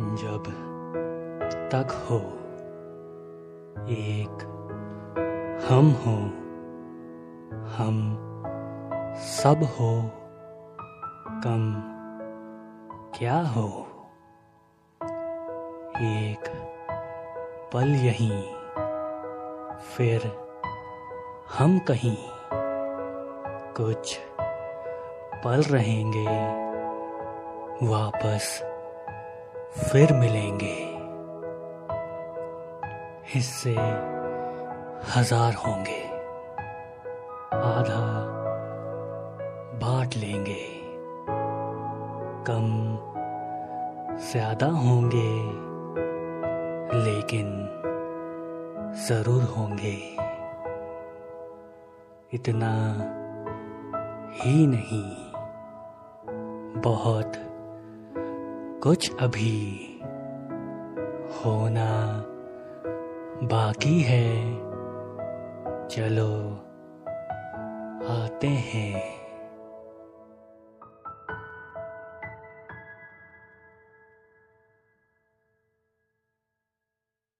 जब तक हो, एक हम हो, हम सब हो, कम क्या हो? एक पल यहीं, फिर हम कहीं, कुछ पल रहेंगे वापस। फिर मिलेंगे। हिस्से हज़ार होंगे। आधा बांट लेंगे। कम ज़्यादा होंगे, लेकिन ज़रूर होंगे। इतना ही नहीं, बहुत कुछ अभी होना बाकी है। चलो आते हैं।